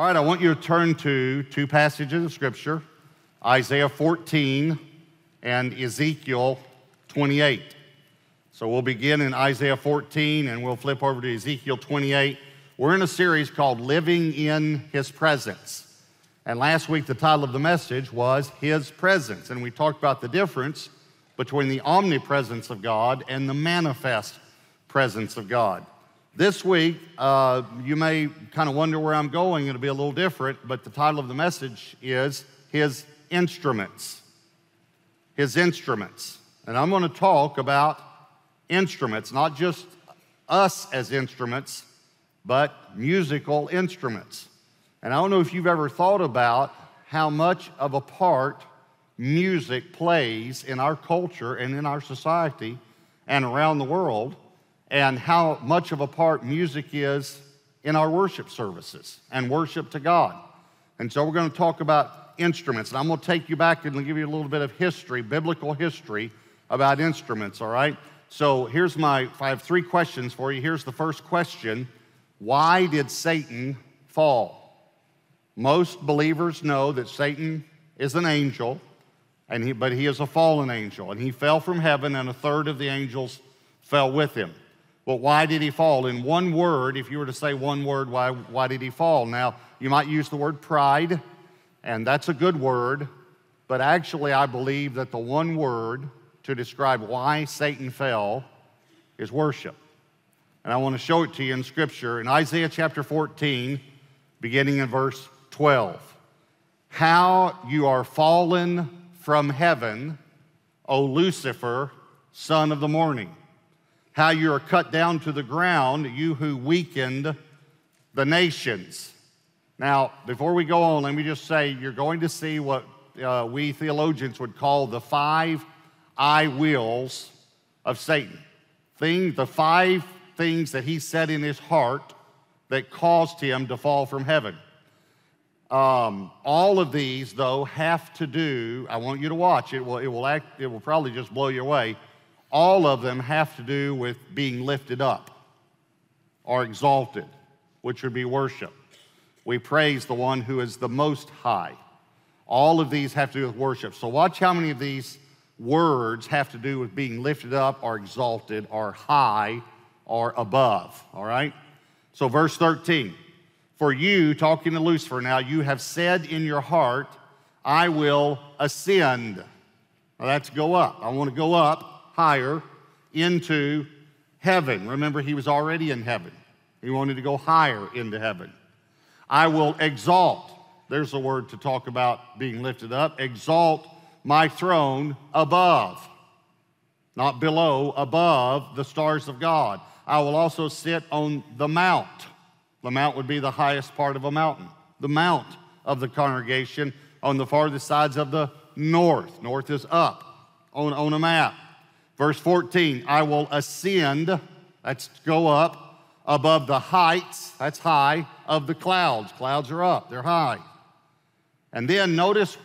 All right, I want you to turn to two passages of Scripture Isaiah 14 and Ezekiel 28. So we'll begin in Isaiah 14 and we'll flip over to Ezekiel 28. We're in a series called Living in His Presence. And last week, the title of the message was His Presence. And we talked about the difference between the omnipresence of God and the manifest presence of God. This week, uh, you may kind of wonder where I'm going. It'll be a little different, but the title of the message is His Instruments. His Instruments. And I'm going to talk about instruments, not just us as instruments, but musical instruments. And I don't know if you've ever thought about how much of a part music plays in our culture and in our society and around the world and how much of a part music is in our worship services and worship to God. And so we're going to talk about instruments. And I'm going to take you back and give you a little bit of history, biblical history about instruments, all right? So here's my, I have three questions for you. Here's the first question Why did Satan fall? Most believers know that Satan is an angel, and he, but he is a fallen angel, and he fell from heaven, and a third of the angels fell with him. But why did he fall? In one word, if you were to say one word, why, why did he fall? Now, you might use the word pride, and that's a good word, but actually, I believe that the one word to describe why Satan fell is worship. And I want to show it to you in Scripture in Isaiah chapter 14, beginning in verse 12. How you are fallen from heaven, O Lucifer, son of the morning how you are cut down to the ground, you who weakened the nations. Now, before we go on, let me just say you're going to see what uh, we theologians would call the five I wills of Satan. Thing, the five things that he said in his heart that caused him to fall from heaven. Um, all of these, though, have to do, I want you to watch, it will, it will, act, it will probably just blow you away all of them have to do with being lifted up or exalted, which would be worship. We praise the one who is the most high. All of these have to do with worship. So, watch how many of these words have to do with being lifted up or exalted or high or above. All right? So, verse 13 For you, talking to Lucifer now, you have said in your heart, I will ascend. Now, that's go up. I want to go up higher into heaven. Remember, he was already in heaven. He wanted to go higher into heaven. I will exalt, there's a word to talk about being lifted up, exalt my throne above, not below, above the stars of God. I will also sit on the mount. The mount would be the highest part of a mountain, the mount of the congregation on the farthest sides of the north. North is up on, on a map. Verse 14, I will ascend, that's go up, above the heights, that's high, of the clouds. Clouds are up, they're high. And then notice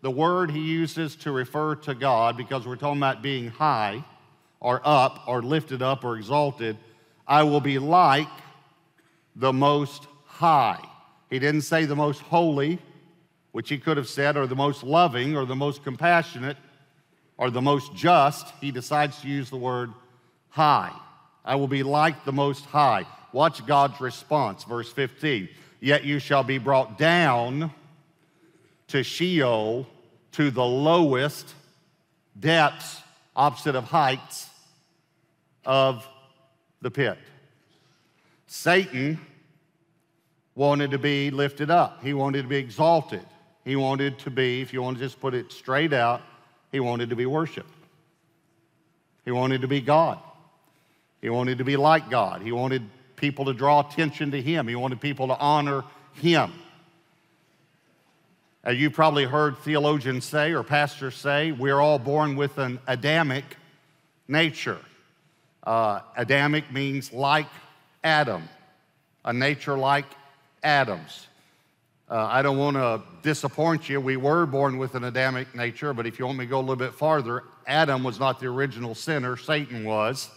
the word he uses to refer to God, because we're talking about being high, or up, or lifted up, or exalted. I will be like the most high. He didn't say the most holy, which he could have said, or the most loving, or the most compassionate or the most just, he decides to use the word high. I will be like the most high. Watch God's response, verse 15. Yet you shall be brought down to Sheol, to the lowest depths, opposite of heights, of the pit. Satan wanted to be lifted up, he wanted to be exalted. He wanted to be, if you want to just put it straight out, he wanted to be worshiped. He wanted to be God. He wanted to be like God. He wanted people to draw attention to Him. He wanted people to honor Him. As you probably heard theologians say or pastors say, we're all born with an Adamic nature. Uh, Adamic means like Adam, a nature like Adam's. Uh, I don't want to disappoint you. We were born with an Adamic nature, but if you want me to go a little bit farther, Adam was not the original sinner, Satan was.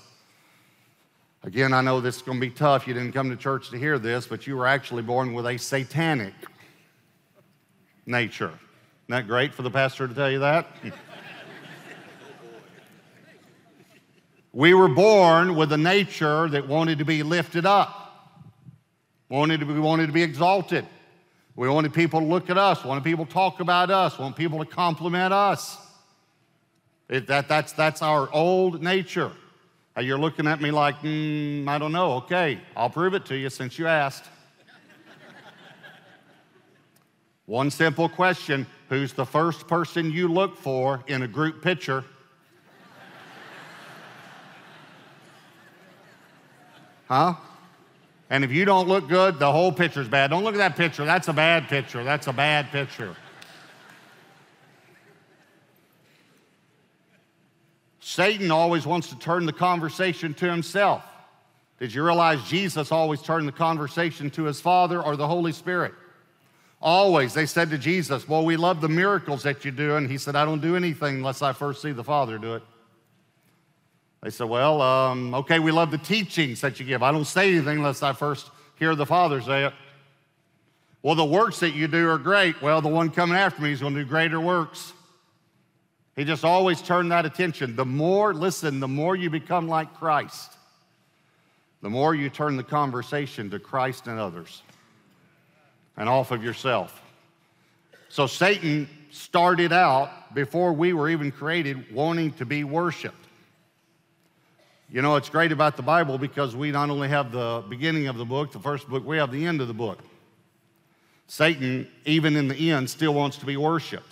Again, I know this is going to be tough. You didn't come to church to hear this, but you were actually born with a satanic nature. Isn't that great for the pastor to tell you that? we were born with a nature that wanted to be lifted up, wanted to be, wanted to be exalted. We wanted people to look at us, wanted people to talk about us, wanted people to compliment us. It, that, that's, that's our old nature. You're looking at me like, mm, I don't know. Okay, I'll prove it to you since you asked. One simple question Who's the first person you look for in a group picture? Huh? And if you don't look good, the whole picture's bad. Don't look at that picture. That's a bad picture. That's a bad picture. Satan always wants to turn the conversation to himself. Did you realize Jesus always turned the conversation to his Father or the Holy Spirit? Always. They said to Jesus, Well, we love the miracles that you do. And he said, I don't do anything unless I first see the Father do it. They said, Well, um, okay, we love the teachings that you give. I don't say anything unless I first hear the Father say it. Well, the works that you do are great. Well, the one coming after me is going to do greater works. He just always turned that attention. The more, listen, the more you become like Christ, the more you turn the conversation to Christ and others and off of yourself. So Satan started out before we were even created wanting to be worshiped. You know, it's great about the Bible because we not only have the beginning of the book, the first book, we have the end of the book. Satan, even in the end, still wants to be worshiped.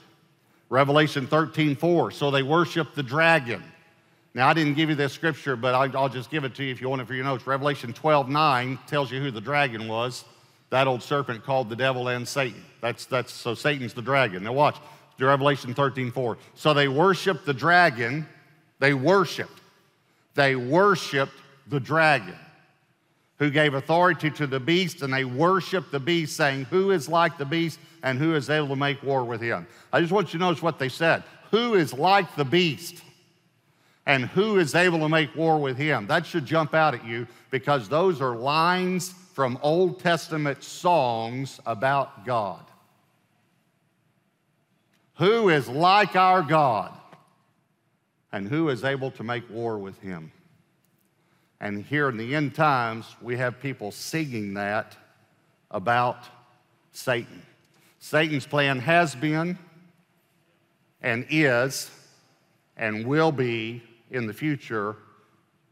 Revelation 13, 4. So they worship the dragon. Now, I didn't give you this scripture, but I'll just give it to you if you want it for your notes. Revelation 12, 9 tells you who the dragon was. That old serpent called the devil and Satan. That's, that's so Satan's the dragon. Now, watch. Revelation 13, 4. So they worshiped the dragon. They worshiped. They worshiped the dragon who gave authority to the beast, and they worshiped the beast, saying, Who is like the beast and who is able to make war with him? I just want you to notice what they said. Who is like the beast and who is able to make war with him? That should jump out at you because those are lines from Old Testament songs about God. Who is like our God and who is able to make war with him? And here in the end times, we have people singing that about Satan. Satan's plan has been and is and will be in the future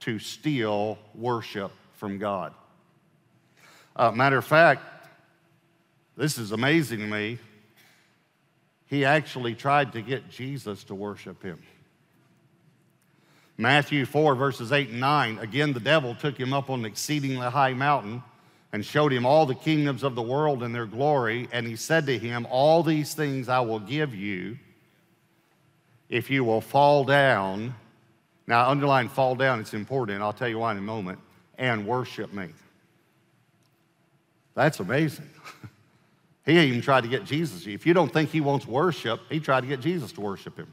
to steal worship from God. Uh, matter of fact, this is amazing to me. He actually tried to get Jesus to worship him. Matthew 4, verses 8 and 9. Again, the devil took him up on an exceedingly high mountain and showed him all the kingdoms of the world and their glory. And he said to him, All these things I will give you if you will fall down. Now, underline fall down, it's important. I'll tell you why in a moment. And worship me. That's amazing. he even tried to get Jesus. If you don't think he wants worship, he tried to get Jesus to worship him.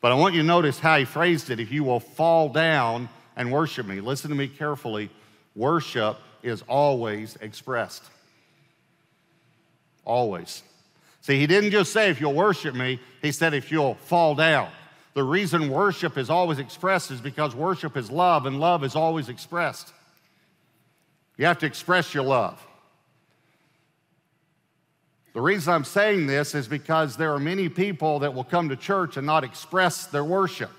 But I want you to notice how he phrased it if you will fall down and worship me. Listen to me carefully. Worship is always expressed. Always. See, he didn't just say, if you'll worship me, he said, if you'll fall down. The reason worship is always expressed is because worship is love, and love is always expressed. You have to express your love. The reason I'm saying this is because there are many people that will come to church and not express their worship.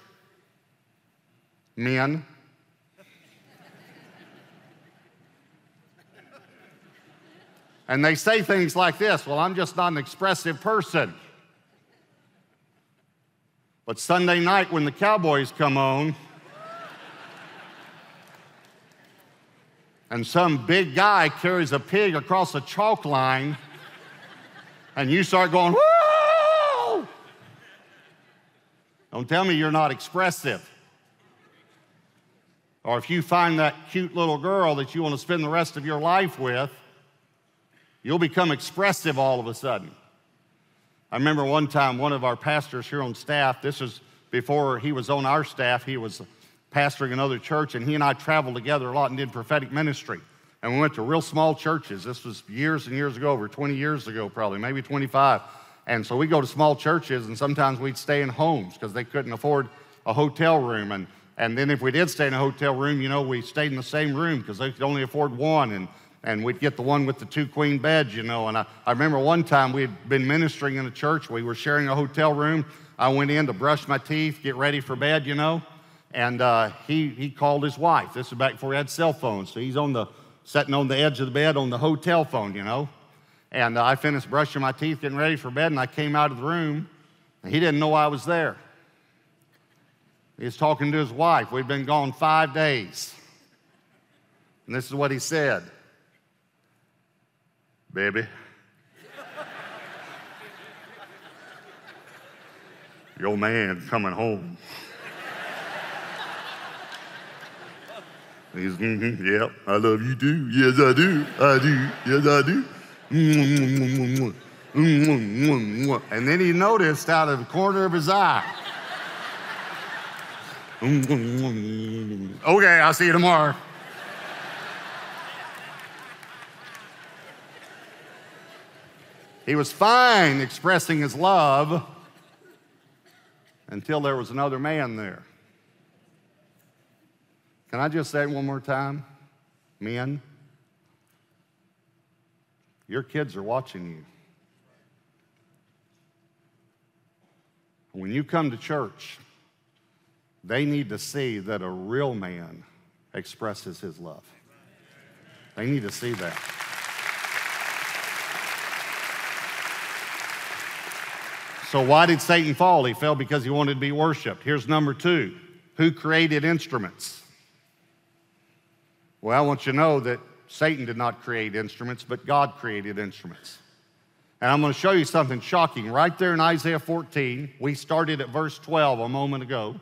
Men. and they say things like this Well, I'm just not an expressive person. But Sunday night, when the Cowboys come on, and some big guy carries a pig across a chalk line, and you start going, woo! Don't tell me you're not expressive. Or if you find that cute little girl that you want to spend the rest of your life with, you'll become expressive all of a sudden. I remember one time one of our pastors here on staff, this was before he was on our staff, he was pastoring another church, and he and I traveled together a lot and did prophetic ministry. And we went to real small churches. This was years and years ago, over 20 years ago, probably, maybe 25. And so we go to small churches, and sometimes we'd stay in homes because they couldn't afford a hotel room. And, and then if we did stay in a hotel room, you know, we stayed in the same room because they could only afford one. And, and we'd get the one with the two queen beds, you know. And I, I remember one time we had been ministering in a church. We were sharing a hotel room. I went in to brush my teeth, get ready for bed, you know. And uh, he, he called his wife. This is back before he had cell phones. So he's on the, sitting on the edge of the bed on the hotel phone, you know. And uh, I finished brushing my teeth, getting ready for bed, and I came out of the room, and he didn't know I was there. He was talking to his wife. We'd been gone five days. And this is what he said Baby, your man coming home. He's, mm-hmm, I love you too. Yes, I do. I do. Yes, I do. And then he noticed out of the corner of his eye. okay, I'll see you tomorrow. He was fine expressing his love until there was another man there. Can I just say one more time? Men, your kids are watching you. When you come to church, they need to see that a real man expresses his love. They need to see that. So, why did Satan fall? He fell because he wanted to be worshiped. Here's number two who created instruments? Well, I want you to know that Satan did not create instruments, but God created instruments. And I'm going to show you something shocking right there in Isaiah 14. We started at verse 12 a moment ago.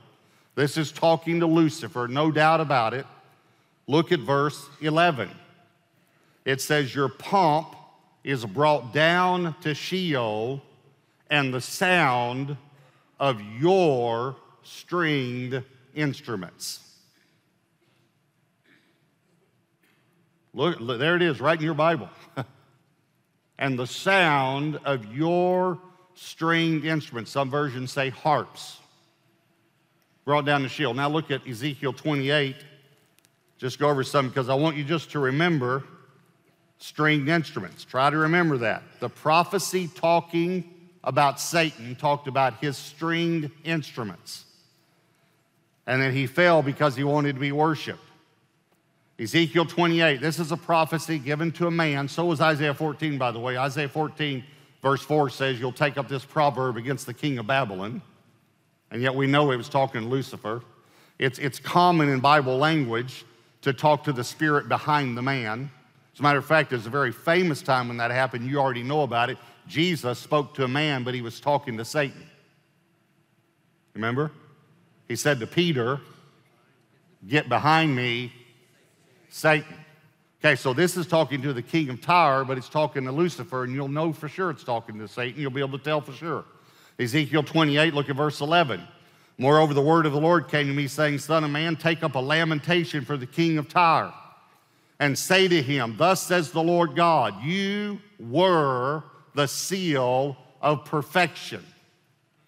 This is talking to Lucifer, no doubt about it. Look at verse 11. It says, Your pomp is brought down to Sheol, and the sound of your stringed instruments. Look, there it is, right in your Bible. and the sound of your stringed instruments. Some versions say harps. Brought down the Sheol. Now look at Ezekiel 28. Just go over some because I want you just to remember stringed instruments. Try to remember that. The prophecy talking about Satan talked about his stringed instruments. And that he fell because he wanted to be worshiped. Ezekiel 28, this is a prophecy given to a man. So was Isaiah 14, by the way. Isaiah 14, verse 4 says, You'll take up this proverb against the king of Babylon. And yet we know it was talking to Lucifer. It's, it's common in Bible language to talk to the spirit behind the man. As a matter of fact, there's a very famous time when that happened. You already know about it. Jesus spoke to a man, but he was talking to Satan. Remember? He said to Peter, Get behind me, Satan. Okay, so this is talking to the king of Tyre, but it's talking to Lucifer, and you'll know for sure it's talking to Satan. You'll be able to tell for sure. Ezekiel 28, look at verse 11. Moreover, the word of the Lord came to me, saying, Son of man, take up a lamentation for the king of Tyre, and say to him, Thus says the Lord God, You were the seal of perfection.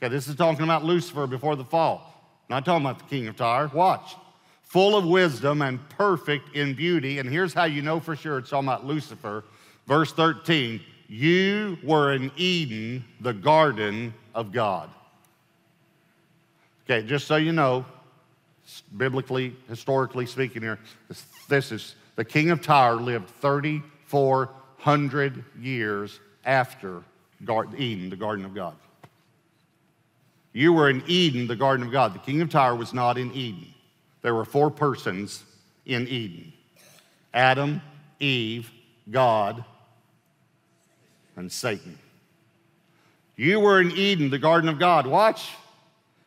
Okay, this is talking about Lucifer before the fall. Not talking about the king of Tyre. Watch full of wisdom and perfect in beauty. And here's how you know for sure it's talking about Lucifer. Verse 13 You were in Eden, the garden of God. Okay, just so you know, biblically, historically speaking here, this, this is the king of Tyre lived 3,400 years after Eden, the garden of God. You were in Eden, the garden of God. The king of Tyre was not in Eden. There were four persons in Eden Adam, Eve, God, and Satan. You were in Eden, the garden of God. Watch.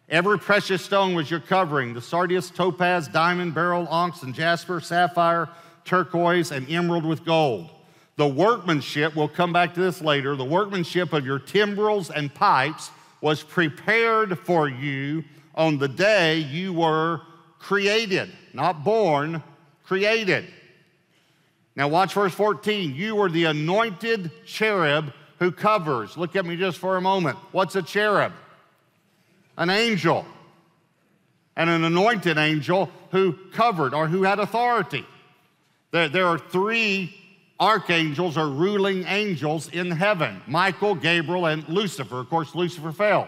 Every precious stone was your covering the sardius, topaz, diamond, beryl, onyx, and jasper, sapphire, turquoise, and emerald with gold. The workmanship, we'll come back to this later, the workmanship of your timbrels and pipes was prepared for you on the day you were created, not born, created. Now, watch verse 14. You were the anointed cherub who covers. Look at me just for a moment. What's a cherub? An angel. And an anointed angel who covered or who had authority. There, there are three archangels or ruling angels in heaven Michael, Gabriel, and Lucifer. Of course, Lucifer fell.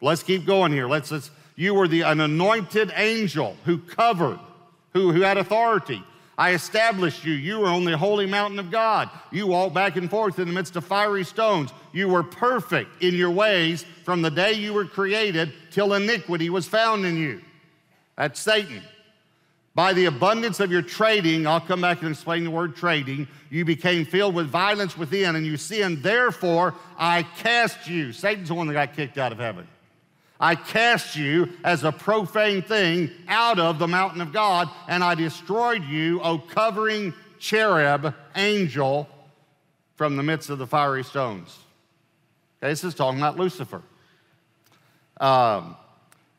Let's keep going here. Let's, let's you were the, an anointed angel who covered, who, who had authority. I established you. You were on the holy mountain of God. You walked back and forth in the midst of fiery stones. You were perfect in your ways from the day you were created till iniquity was found in you. That's Satan. By the abundance of your trading, I'll come back and explain the word trading, you became filled with violence within and you sinned. Therefore, I cast you. Satan's the one that got kicked out of heaven. I cast you as a profane thing out of the mountain of God, and I destroyed you, O covering cherub angel, from the midst of the fiery stones. Okay, this is talking about Lucifer. Um,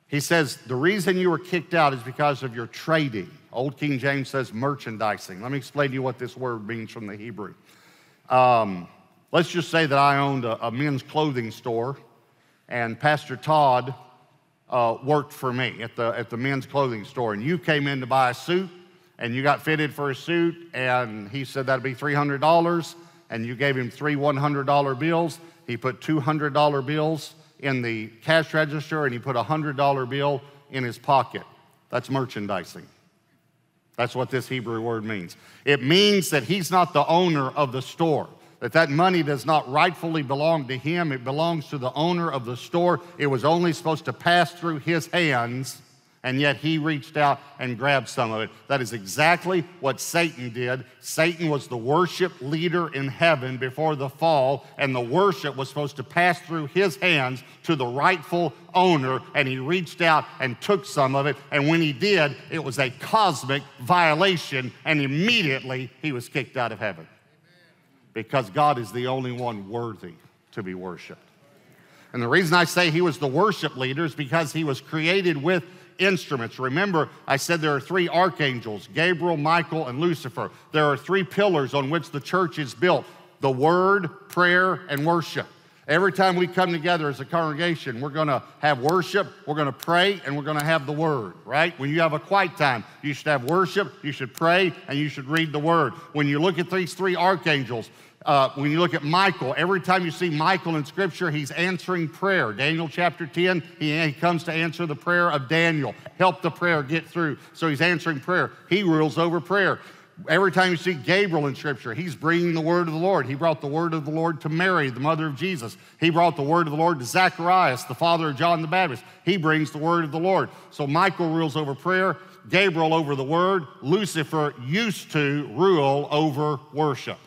he says, The reason you were kicked out is because of your trading. Old King James says merchandising. Let me explain to you what this word means from the Hebrew. Um, let's just say that I owned a, a, men's clothing store, and Pastor Todd uh, worked for me at the, at the men's clothing store. And you came in to buy a suit, and you got fitted for a suit, and he said that'd be $300, and you gave him three $100 bills. He put $200 bills in the cash register and he put a $100 bill in his pocket. That's merchandising. That's what this Hebrew word means. It means that he's not the owner of the store, that that money does not rightfully belong to him. It belongs to the owner of the store. It was only supposed to pass through his hands and yet he reached out and grabbed some of it. That is exactly what Satan did. Satan was the worship leader in heaven before the fall, and the worship was supposed to pass through his hands to the rightful owner, and he reached out and took some of it. And when he did, it was a cosmic violation, and immediately he was kicked out of heaven. Because God is the only one worthy to be worshiped. And the reason I say he was the worship leader is because he was created with instruments. Remember, I said there are three archangels Gabriel, Michael, and Lucifer. There are three pillars on which the church is built the word, prayer, and worship. Every time we come together as a congregation, we're going to have worship, we're going to pray, and we're going to have the word, right? When you have a quiet time, you should have worship, you should pray, and you should read the word. When you look at these three archangels, uh, when you look at Michael, every time you see Michael in Scripture, he's answering prayer. Daniel chapter 10, he, he comes to answer the prayer of Daniel, help the prayer get through. So he's answering prayer. He rules over prayer. Every time you see Gabriel in Scripture, he's bringing the word of the Lord. He brought the word of the Lord to Mary, the mother of Jesus. He brought the word of the Lord to Zacharias, the father of John the Baptist. He brings the word of the Lord. So Michael rules over prayer, Gabriel over the word, Lucifer used to rule over worship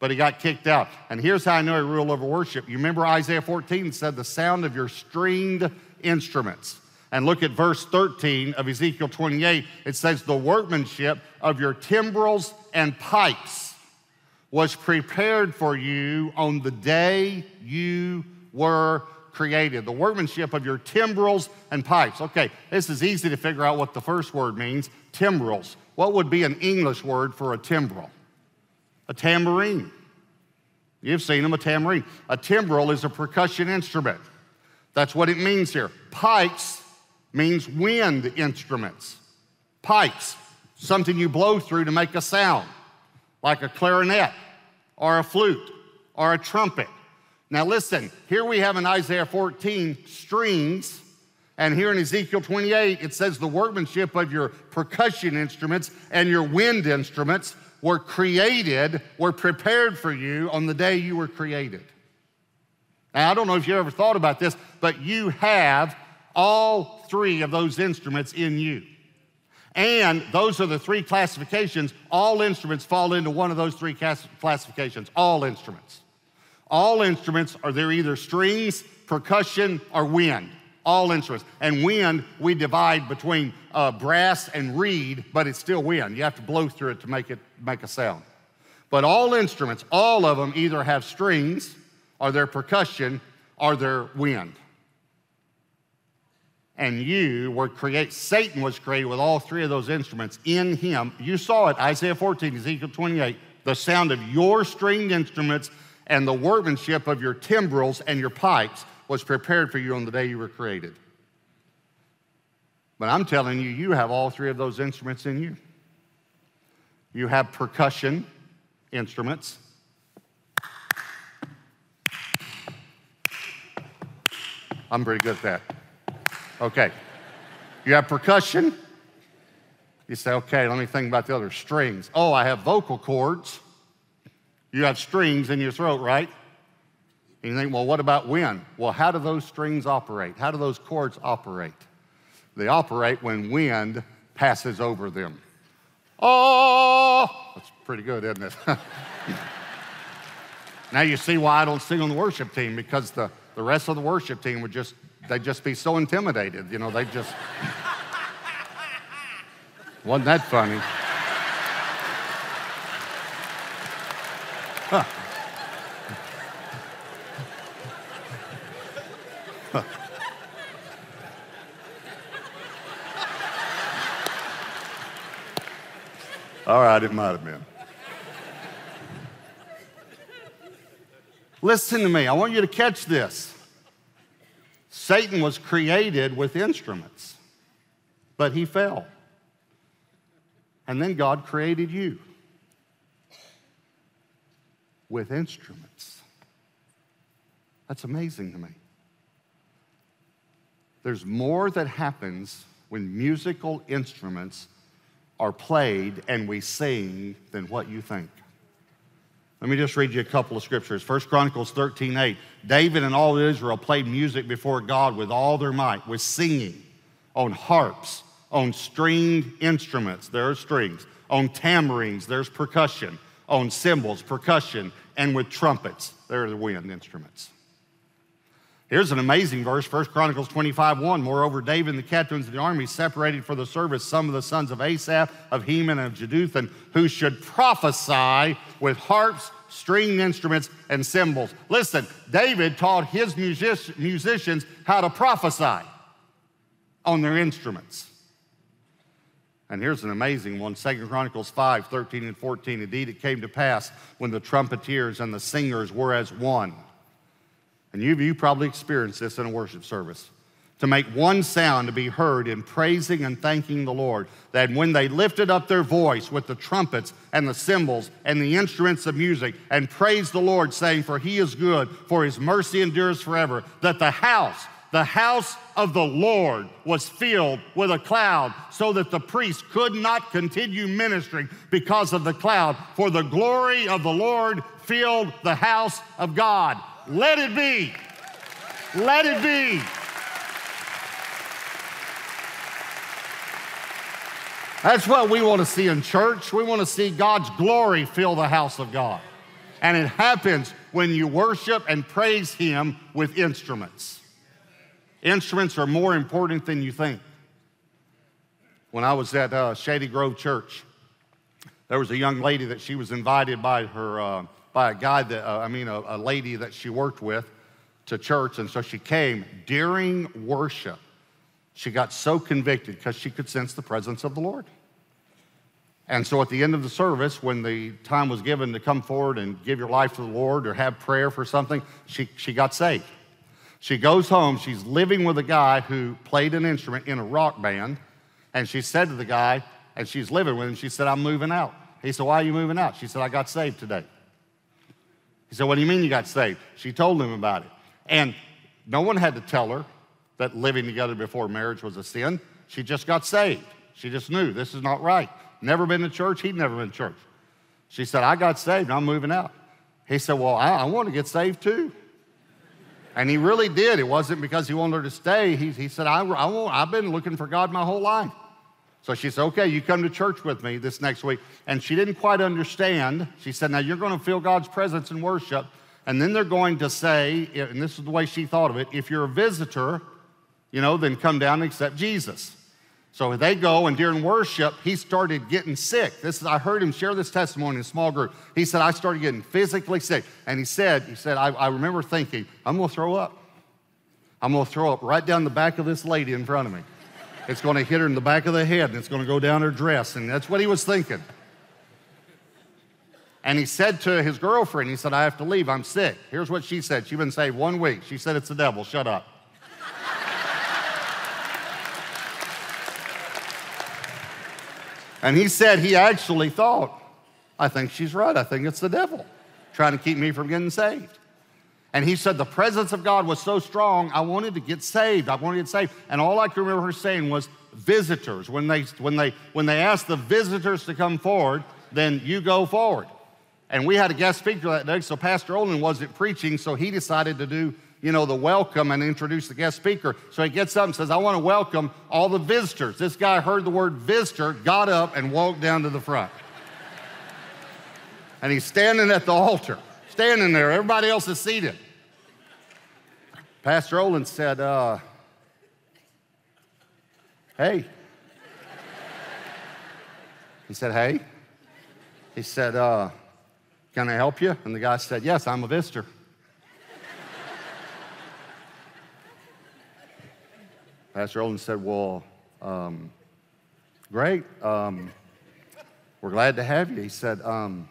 but he got kicked out. And here's how I know he ruled over worship. You remember Isaiah 14 said, The sound of your stringed instruments. And look at verse 13 of Ezekiel 28. It says, The workmanship of your timbrels and pipes was prepared for you on the day you were created. The workmanship of your timbrels and pipes. Okay, this is easy to figure out what the first word means timbrels. What would be an English word for a timbrel? A tambourine. You've seen them, a tambourine. A timbrel is a percussion instrument. That's what it means here. Pipes means wind instruments. Pipes, something you blow through to make a sound, like a clarinet or a flute or a trumpet. Now, listen, here we have in Isaiah 14 strings, and here in Ezekiel 28, it says the workmanship of your percussion instruments and your wind instruments were created, were prepared for you on the day you were created. Now, I don't know if you ever thought about this, but you have all three of those instruments in you. And those are the three classifications. All instruments fall into one of those three classifications. All instruments. All instruments are they're either strings, percussion, or wind all instruments. And wind, we divide between uh, brass and reed, but it's still wind. You have to blow through it to make it make a sound. But all instruments, all of them either have strings, or their percussion, or their wind. and you were created, Satan was created with all three of those instruments in him. You saw it, Isaiah 14, Ezekiel 28, the sound of your stringed instruments and the workmanship of your timbrels and your pipes was prepared for you on the day you were created. But I'm telling you, you have all three of those instruments in you. You have percussion instruments. I'm pretty good at that. Okay. You have percussion. You say, okay, let me think about the other strings. Oh, I have vocal cords. You have strings in your throat, right? And you think, well, what about wind? Well, how do those strings operate? How do those cords operate? They operate when wind passes over them. Oh, that's pretty good, isn't it? now you see why I don't sing on the worship team because the, the rest of the worship team would just, they'd just be so intimidated. You know, they just, wasn't that funny? All right, it might have been. Listen to me. I want you to catch this. Satan was created with instruments, but he fell. And then God created you with instruments. That's amazing to me. There's more that happens when musical instruments are played and we sing than what you think. Let me just read you a couple of scriptures. 1 Chronicles 13 8. David and all Israel played music before God with all their might, with singing on harps, on stringed instruments, there are strings, on tambourines, there's percussion, on cymbals, percussion, and with trumpets, there are the wind instruments. Here's an amazing verse, 1 Chronicles 25, 1. Moreover, David and the captains of the army separated for the service some of the sons of Asaph, of Heman, and of Jeduthun, who should prophesy with harps, stringed instruments, and cymbals. Listen, David taught his music- musicians how to prophesy on their instruments. And here's an amazing one 2 Chronicles 5 13 and 14. Indeed, it came to pass when the trumpeters and the singers were as one and you, you probably experienced this in a worship service, to make one sound to be heard in praising and thanking the Lord, that when they lifted up their voice with the trumpets and the cymbals and the instruments of music and praised the Lord, saying, For he is good, for his mercy endures forever, that the house, the house of the Lord was filled with a cloud, so that the priest could not continue ministering because of the cloud. For the glory of the Lord filled the house of God. Let it be. Let it be. That's what we want to see in church. We want to see God's glory fill the house of God. And it happens when you worship and praise Him with instruments. Instruments are more important than you think. When I was at uh, Shady Grove Church, there was a young lady that she was invited by her uh, by a guy that, uh, I mean, a, a lady that she worked with to church. And so she came during worship. She got so convicted because she could sense the presence of the Lord. And so at the end of the service, when the time was given to come forward and give your life to the Lord or have prayer for something, she, she got saved. She goes home, she's living with a guy who played an instrument in a rock band, and she said to the guy, and she's living with him, she said, I'm moving out. He said, Why are you moving out? She said, I got saved today. He said, What do you mean you got saved? She told him about it. And no one had to tell her that living together before marriage was a sin. She just got saved. She just knew this is not right. Never been to church. He'd never been to church. She said, I got saved. I'm moving out. He said, Well, I, I want to get saved too. And he really did. It wasn't because he wanted her to stay. He, he said, I, I won't, I've been looking for God my whole life. So she said, Okay, you come to church with me this next week. And she didn't quite understand. She said, Now you're going to feel God's presence in worship. And then they're going to say, and this is the way she thought of it if you're a visitor, you know, then come down and accept Jesus. So they go, and during worship, he started getting sick. This is, I heard him share this testimony in a small group. He said, I started getting physically sick. And he said, he said, I, I remember thinking, I'm going to throw up. I'm going to throw up right down the back of this lady in front of me. It's going to hit her in the back of the head and it's going to go down her dress. And that's what he was thinking. And he said to his girlfriend, he said, I have to leave. I'm sick. Here's what she said. She'd been saved one week. She said, It's the devil. Shut up. and he said he actually thought, I think she's right. I think it's the devil trying to keep me from getting saved. And he said, The presence of God was so strong, I wanted to get saved. I wanted to get saved. And all I can remember her saying was, Visitors. When they, when they, when they asked the visitors to come forward, then you go forward. And we had a guest speaker that day, so Pastor Olen wasn't preaching, so he decided to do, you know, the welcome and introduce the guest speaker. So he gets up and says, I want to welcome all the visitors. This guy heard the word visitor, got up, and walked down to the front. and he's standing at the altar standing there. Everybody else is seated. Pastor Olen said, uh, Hey. He said, Hey. He said, uh, Can I help you? And the guy said, Yes, I'm a visitor. Pastor Olen said, Well, um, great. Um, we're glad to have you. He said, um,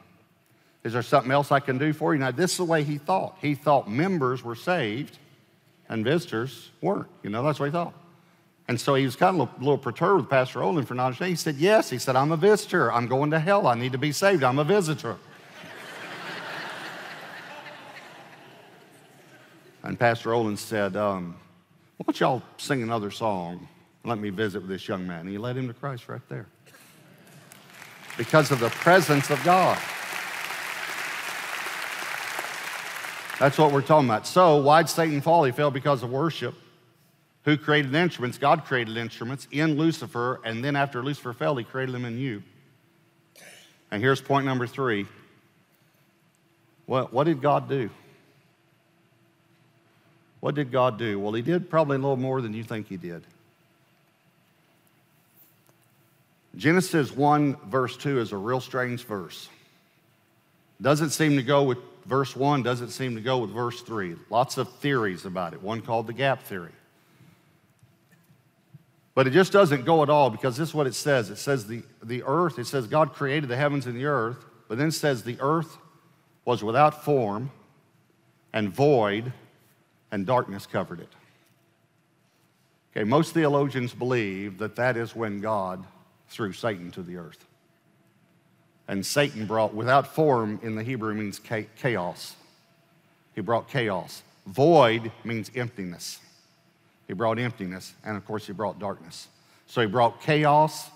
is there something else I can do for you? Now, this is the way he thought. He thought members were saved and visitors weren't. You know, that's what he thought. And so he was kind of a little perturbed with Pastor Olen for not understanding. He said, Yes. He said, I'm a visitor. I'm going to hell. I need to be saved. I'm a visitor. and Pastor Olen said, um, Why don't y'all sing another song? Let me visit with this young man. And he led him to Christ right there because of the presence of God. That's what we're talking about. So, why'd Satan fall? He fell because of worship. Who created instruments? God created instruments in Lucifer, and then after Lucifer fell, he created them in you. And here's point number three. What, what did God do? What did God do? Well, he did probably a little more than you think he did. Genesis 1, verse 2 is a real strange verse. Doesn't seem to go with verse 1 doesn't seem to go with verse 3. Lots of theories about it, one called the gap theory. But it just doesn't go at all because this is what it says. It says the, the earth, it says God created the heavens and the earth, but then says the earth was without form and void, and darkness covered it. Okay, most theologians believe that that is when God threw Satan to the earth. And Satan brought, without form in the Hebrew means chaos. He brought chaos. Void means emptiness. He brought emptiness, and of course, he brought darkness. So he brought chaos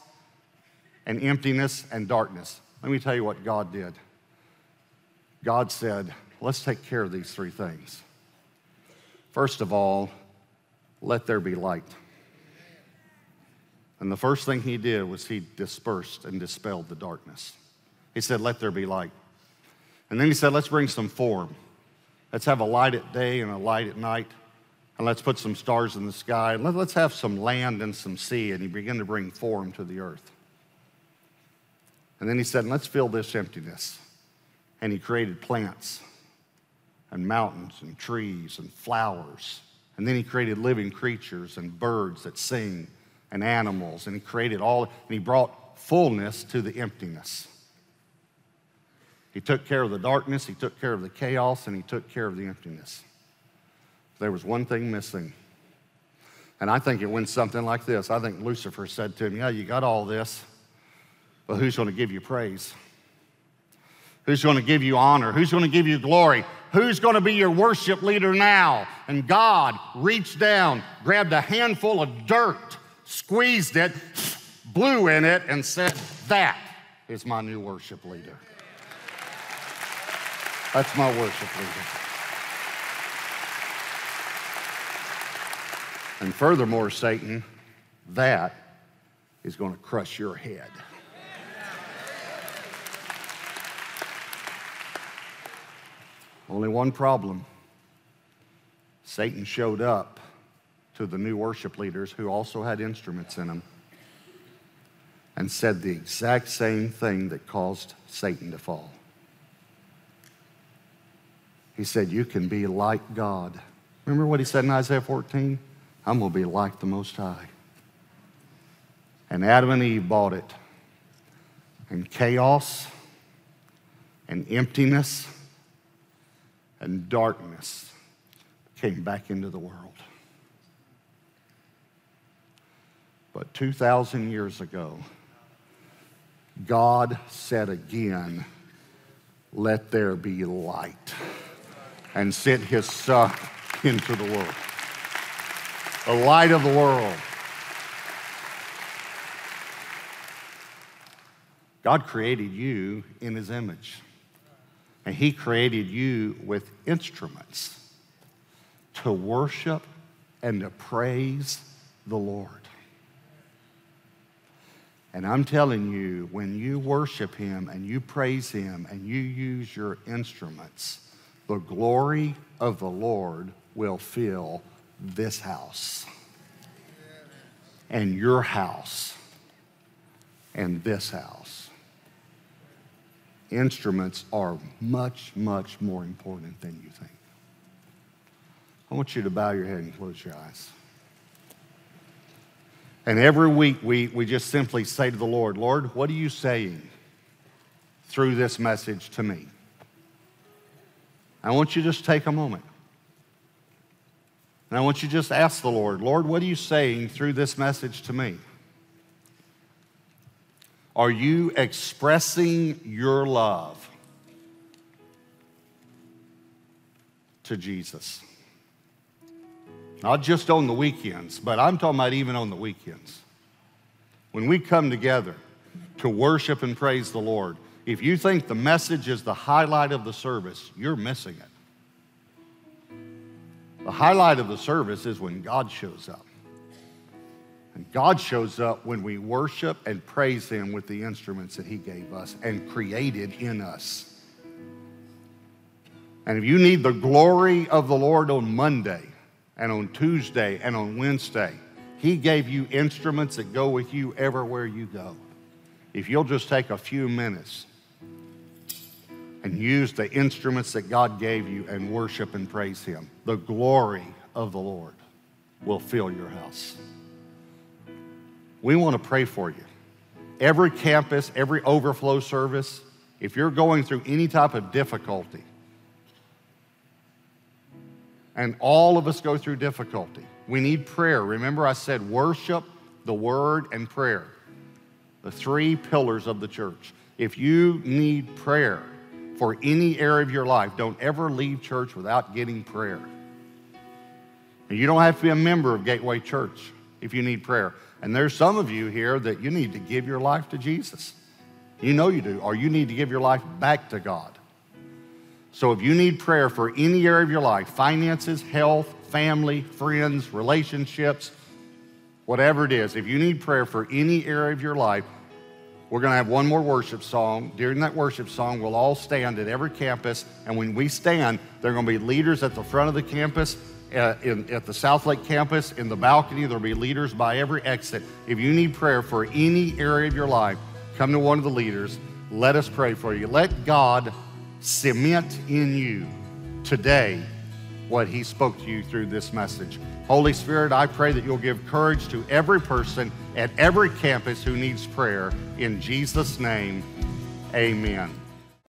and emptiness and darkness. Let me tell you what God did. God said, let's take care of these three things. First of all, let there be light. And the first thing he did was he dispersed and dispelled the darkness. He said, Let there be light. And then he said, Let's bring some form. Let's have a light at day and a light at night. And let's put some stars in the sky. And let's have some land and some sea. And he began to bring form to the earth. And then he said, Let's fill this emptiness. And he created plants and mountains and trees and flowers. And then he created living creatures and birds that sing and animals. And he created all, and he brought fullness to the emptiness. He took care of the darkness, he took care of the chaos, and he took care of the emptiness. There was one thing missing. And I think it went something like this. I think Lucifer said to him, Yeah, you got all this, but who's going to give you praise? Who's going to give you honor? Who's going to give you glory? Who's going to be your worship leader now? And God reached down, grabbed a handful of dirt, squeezed it, blew in it, and said, That is my new worship leader. That's my worship leader. And furthermore, Satan, that is going to crush your head. Only one problem Satan showed up to the new worship leaders who also had instruments in them and said the exact same thing that caused Satan to fall. He said, You can be like God Remember what he said in Isaiah 14? I'm going to be like the Most High. And Adam and Eve bought it. And chaos and emptiness and darkness came back into the world. But 2,000 years ago, God said again, Let there be light, and sent his son into the world. The light of the world. God created you in his image. And he created you with instruments to worship and to praise the Lord. And I'm telling you, when you worship him and you praise him and you use your instruments, the glory of the Lord will fill this house and your house and this house. Instruments are much, much more important than you think. I want you to bow your head and close your eyes. And every week we, we just simply say to the Lord, Lord, what are you saying through this message to me? I want you to just take a moment. And I want you to just ask the Lord, Lord, what are you saying through this message to me? Are you expressing your love to Jesus? Not just on the weekends, but I'm talking about even on the weekends. When we come together to worship and praise the Lord, if you think the message is the highlight of the service, you're missing it. The highlight of the service is when God shows up. And God shows up when we worship and praise Him with the instruments that He gave us and created in us. And if you need the glory of the Lord on Monday, and on Tuesday and on Wednesday. He gave you instruments that go with you everywhere you go. If you'll just take a few minutes and use the instruments that God gave you and worship and praise Him, the glory of the Lord will fill your house. We want to pray for you. Every campus, every overflow service, if you're going through any type of difficulty, and all of us go through difficulty. We need prayer. Remember, I said worship, the word, and prayer. The three pillars of the church. If you need prayer for any area of your life, don't ever leave church without getting prayer. And you don't have to be a member of Gateway Church if you need prayer. And there's some of you here that you need to give your life to Jesus. You know you do, or you need to give your life back to God. So if you need prayer for any area of your life finances, health, family, friends, relationships, whatever it is if you need prayer for any area of your life, we're going to have one more worship song. During that worship song, we'll all stand at every campus. And when we stand, there are going to be leaders at the front of the campus, uh, in, at the Southlake campus, in the balcony. There'll be leaders by every exit. If you need prayer for any area of your life, come to one of the leaders. Let us pray for you. Let God cement in you today what he spoke to you through this message. Holy Spirit, I pray that you'll give courage to every person at every campus who needs prayer. In Jesus' name, amen.